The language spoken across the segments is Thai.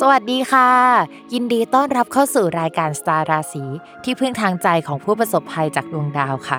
สวัสดีค่ะ ยินดีต้อนรับเข้าสู่รายการสตาร์ราศีที่พึ่งทางใจของผู้ประสบภัยจากดวงดาวค่ะ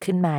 ขึ้นไหม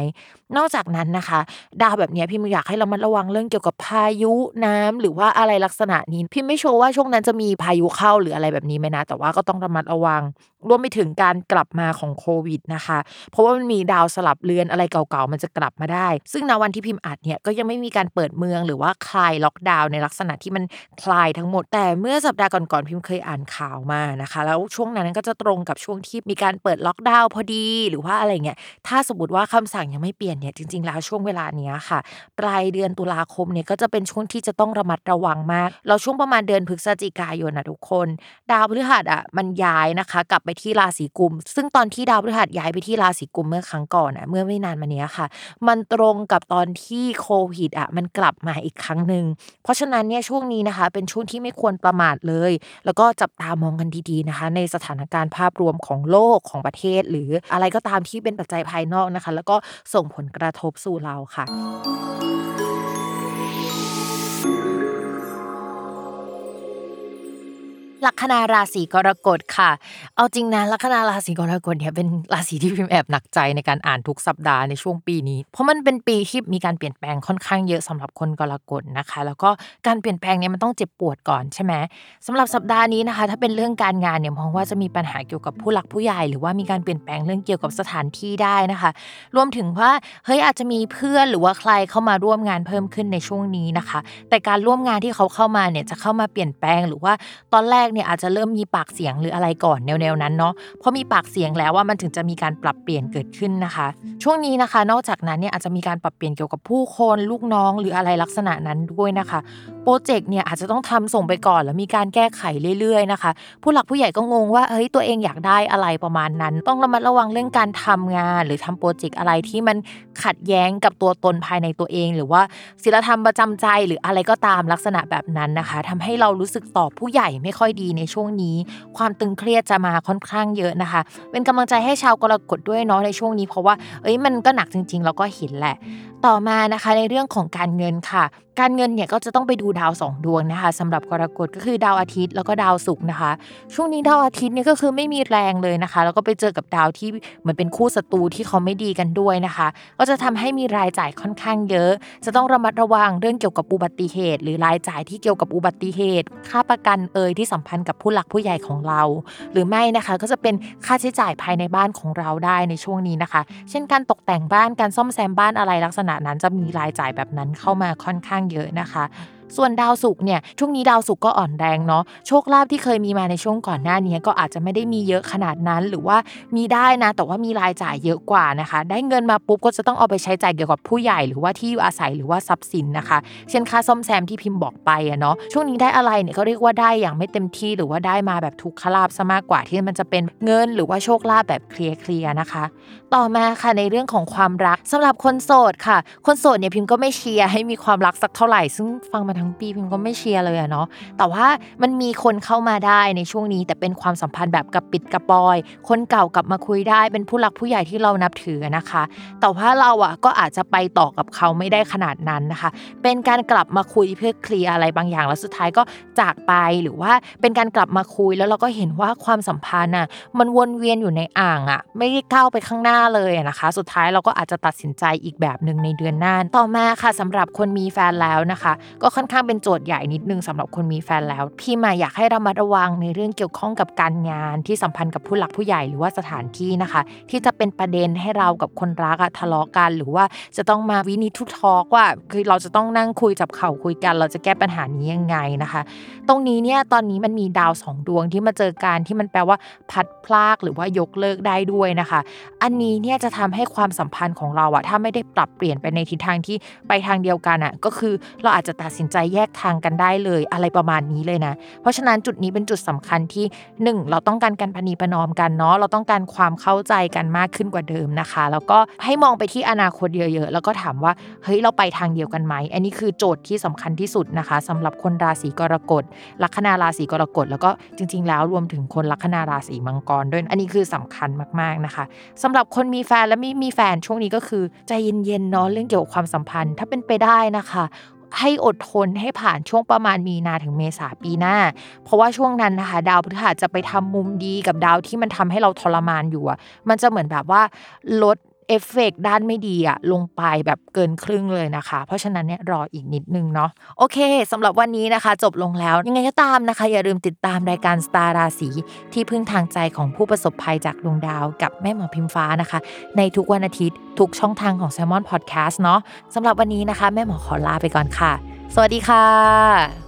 นอกจากนั้นนะคะ ดาวแบบนี้พี่มอยากให้เรามาระวังเรื่องเกี่ยวกับพายุน้ำหรือว่าอะไรลักษณะนี้ พี่ไม่โชว์ว่าช่วงนั้นจะมีพายุเข้าหรืออะไรแบบนี้ไหมนะ แต่ว่าก็ต้องระมัดระวัง รวมไปถึงการกลับมาของโควิดนะคะ เพราะว่ามันมีดาวสลับเรือนอะไรเก่าๆ มันจะกลับมาได้ ซึ่งณวันที่พิมพ์อัดเนี่ยก็ยังไม่มีการเปิดเมืองหรือว่าคลายล็อกดาวน์ในลักษณะที่มันคลายทั้งหมด แต่เมื่อสัปดาห์ก่อนๆพิมพ์เคยอ่านข่าวมานะคะ แล้วช่วงนั้นก็จะตรงกับช่วงที่มีการเปิดล็อกดาวน์พอดีหรือว่าอะไรเงี้ยถ้าสมมติว่าคำสั่งยังไม่เปลี่ยนเนี่ยจริงๆแล้วช่วงเวลาเนี้ยค่ะปลายเดือนตุลาคมเนี่ยก็จะเป็นช่วงที่จะต้องระมัดระวังมาก เราช่วงประมาณเดือนพฤศจิกายนนะทุกคน ดาวพฤหัสอะมันย้ายนะคะกลับไปที่ราศีกุม ซึ่งตอนที่ดาวพฤหัสย้ายไปที่ราศีกุมเมื่อครั้งก่อนอะเมื่อไม่นานมานี้ค่ะ มันตรงกับตอนที่โควิดอะมันกลับมาอีกครั้งหนึ่งเพราะฉะนั้นเนี่ยช่วงนี้นะคะ เป็นช่วงที่ไม่ควรประมาทเลย แล้วก็จับตามองกันดีๆนะคะ ในสถานการณ์ภาพรวมของโลกของประเทศ หรืออะไรก็ตามที่เป็นปัจจัยภายนอกนะคะ แล้วก็ส่งผลกระทบสู่เราค่ะ ลัคนาราศีกรกฎค่ะ เอาจริงนะลัคนาราศีกรกฎเนี่ยเป็นราศีที่พิมแอบหนักใจในการอ่านทุกสัปดาห์ในช่วงปีนี้ เพราะมันเป็นปีที่มีการเปลี่ยนแปลงค่อนข้างเยอะสำหรับคนกรกฎนะคะ แล้วก็การเปลี่ยนแปลงเนี่ยมันต้องเจ็บปวดก่อนใช่ไหมสำหรับสัปดาห์นี้นะคะ ถ้าเป็นเรื่องการงานเนี่ยมองว่าจะมีปัญหาเกี่ยวกับผู้หลักผู้ใหญ่ หรือว่ามีการเปลี่ยนแปลงเรื่องเกี่ยวกับสถานที่ได้นะคะ รวมถึงว่าเฮ้ยอาจจะมีเพื่อนหรือว่าใครเข้ามาร่วมงานเพิ่มขึ้นในช่วงนี้นะคะ แต่การร่วมงานที่เขาเข้ามาเนี่ยจะเข้ามาเปลี่ยนแปลงหรือว่าตอนแรกเนี่ยอาจจะเริ่มมีปากเสียงหรืออะไรก่อนแนวๆนั้นเนาะพอมีปากเสียงแล้วว่ามันถึงจะมีการปรับเปลี่ยนเกิดขึ้นนะคะ ช่วงนี้นะคะ นอกจากนั้นเนี่ยอาจจะมีการปรับเปลี่ยนเกี่ยวกับผู้คนลูกน้องหรืออะไรลักษณะนั้นด้วยนะคะโปรเจกต์เนี่ยอาจจะต้องทำส่งไปก่อน แล้วมีการแก้ไขเรื่อยๆนะคะ ผู้หลักผู้ใหญ่ก็งงว่าเฮ้ยตัวเองอยากได้อะไรประมาณนั้น ต้องระมัดระวังเรื่องการทำงาน หรือทำโปรเจกต์อะไรที่มันขัดแย้งกับตัวตนภายในตัวเอง หรือว่าศีลธรรมประจำใจหรืออะไรก็ตามลักษณะแบบนั้นนะคะทำให้เรารู้สึกต่อผู้ใหญ่ไม่ค่อยดีในช่วงนี้ ความตึงเครียดจะมาค่อนข้างเยอะนะคะ เป็นกำลังใจให้ชาวกรกฎด้วยเนาะในช่วงนี้เพราะว่าเอ้ยมันก็หนักจริงๆเราก็เห็นแหละ ต่อมานะคะในเรื่องของการเงินค่ะการเงินเนี่ยก็จะต้องไปดูดาวสองดวงนะคะสำหรับกรกฎก็คือดาวอาทิตย์แล้วก็ดาวศุกร์นะคะ ช่วงนี้ดาวอาทิตย์เนี่ยก็คือไม่มีแรงเลยนะคะ แล้วก็ไปเจอกับดาวที่เหมือนเป็นคู่ศัตรูที่เขาไม่ดีกันด้วยนะคะ ก็จะทำให้มีรายจ่ายค่อนข้างเยอะ จะต้องระมัดระวังเรื่องเกี่ยวกับอุบัติเหตุ หรือรายจ่ายที่เกี่ยวกับอุบัติเหตุ ค่าประกันเอ่ยที่สัมพันธ์กับผู้หลักผู้ใหญ่ของเรา หรือไม่นะคะก็จะเป็นค่าใช้จ่ายภายในบ้านของเราได้ในช่วงนี้นะคะ เช่นการตกแต่งบ้านการซ่อมแซมบ้านอะไรลักษณะนั้นจะมีรายจ่ายแบบนั้นเข้ามาค่อนข้างเยอะนะคะ ส่วนดาวศุกร์เนี่ยช่วงนี้ดาวศุกร์ก็อ่อนแรงเนาะโชคลาภที่เคยมีมาในช่วงก่อนหน้านี้ก็อาจจะไม่ได้มีเยอะขนาดนั้น หรือว่ามีได้นะ แต่ว่ามีรายจ่ายเยอะกว่านะคะ ได้เงินมาปุ๊บก็จะต้องเอาไปใช้จ่ายเกี่ยวกับผู้ใหญ่หรือว่าที่อยู่อาศัยหรือว่าทรัพย์สินนะคะ เช่นค่าซ่อมแซมที่พิมพ์บอกไปอะเนาะช่วงนี้ได้อะไรเนี่ยก็เรียกว่าได้อย่างไม่เต็มที่หรือว่าได้มาแบบทุกขลาบซะมากกว่าที่มันจะเป็นเงินหรือว่าโชคลาภแบบเคลียร์ๆนะคะ ต่อมาค่ะในเรื่องของความรักสำหรับคนโสดค่ะ คนโสดเนี่ยพิมพ์ก็ไม่เชียร์ให้มีความรักสักเท่าไหร่ซึ่งฟังมาทั้งปีพิมก็ไม่เชียร์เลยอะเนาะแต่ว่ามันมีคนเข้ามาได้ในช่วงนี้ แต่เป็นความสัมพันธ์แบบกับปิดกระปอย คนเก่ากลับมาคุยได้เป็นผู้หลักผู้ใหญ่ที่เรานับถือนะคะ แต่ว่าเราอะก็อาจจะไปต่อกับเขาไม่ได้ขนาดนั้นนะคะ เป็นการกลับมาคุยเพื่อเคลียร์อะไรบางอย่างแล้วสุดท้ายก็จากไปหรือว่าเป็นการกลับมาคุยแล้วเราก็เห็นว่าความสัมพันธ์น่ะมันวนเวียนอยู่ในอ่างอะไม่ได้ก้าวไปข้างหน้าเลยนะคะ สุดท้ายเราก็อาจจะตัดสินใจอีกแบบหนึ่งในเดือนหน้าต่อมาค่ะสำหรับคนมีแฟนแล้วนะคะ ก็ค่อนข้างเป็นโจทย์ใหญ่นิดนึงสำหรับคนมีแฟนแล้ว พี่มาอยากให้ระมัดระวังในเรื่องเกี่ยวข้องกับการงานที่สัมพันธ์กับผู้หลักผู้ใหญ่หรือว่าสถานที่นะคะ ที่จะเป็นประเด็นให้เรากับคนรักอะทะเลาะกัน หรือว่าจะต้องมาวินิทุทอกว่าคือเราจะต้องนั่งคุยจับเข่าคุยกัน เราจะแก้ปัญหานี้ยังไงนะคะ ตรงนี้เนี่ยตอนนี้มันมีดาวสองดวงที่มาเจอกันที่มันแปลว่าพัดพลากหรือว่ายกเลิกได้ด้วยนะคะ อันนี้เนี่ยจะทำให้ความสัมพันธ์ของเราอะถ้าไม่ได้ปรับเปลี่ยนไปในทิศทางที่ไปทางเดียวกันอะก็คือเราอาจจะตัดสินใจแยกทางกันได้เลยอะไรประมาณนี้เลยนะ เพราะฉะนั้นจุดนี้เป็นจุดสำคัญที่หนึ่งเราต้องการการพนีประนอมกันเนาะเราต้องการความเข้าใจกันมากขึ้นกว่าเดิมนะคะ แล้วก็ให้มองไปที่อนาคตเยอะๆแล้วก็ถามว่าเฮ้ยเราไปทางเดียวกันไหมอันนี้คือโจทย์ที่สำคัญที่สุดนะคะสำหรับคนราศีกรกฎลัคนาราศีกรกฎแล้วก็จริง ๆ แล้วรวมถึงคนลัคนาราศีมังกรด้วย อันนี้คือสำคัญมากๆนะคะสำหรับคนมีแฟนและไม่มีแฟนช่วงนี้ก็คือใจเย็นๆเนาะเรื่องเกี่ยวกับความสัมพันธ์ ถ้าเป็นไปได้นะคะ ให้อดทนให้ผ่านช่วงประมาณมีนาถึงเมษาปีหน้า เพราะว่าช่วงนั้นนะคะ ดาวพฤหัสจะไปทำมุมดีกับดาวที่มันทำให้เราทรมานอยู่มันจะเหมือนแบบว่าลด เอฟเฟกด้านไม่ดีอะลงไปแบบเกินครึ่งเลยนะคะ เพราะฉะนั้นเนี่ยรออีกนิดนึงเนาะโอเคสำหรับวันนี้นะคะ จบลงแล้วยังไงก็ตามนะคะ อย่าลืมติดตามรายการสตาร์ราศีที่พึ่งทางใจของผู้ประสบภัยจากดวงดาว กับแม่หมอพิมฟ้านะคะ ในทุกวันอาทิตย์ ทุกช่องทางของ s ซ l m o n Podcast เนาะสำหรับวันนี้นะคะ แม่หมอขอลาไปก่อนค่ะ สวัสดีค่ะ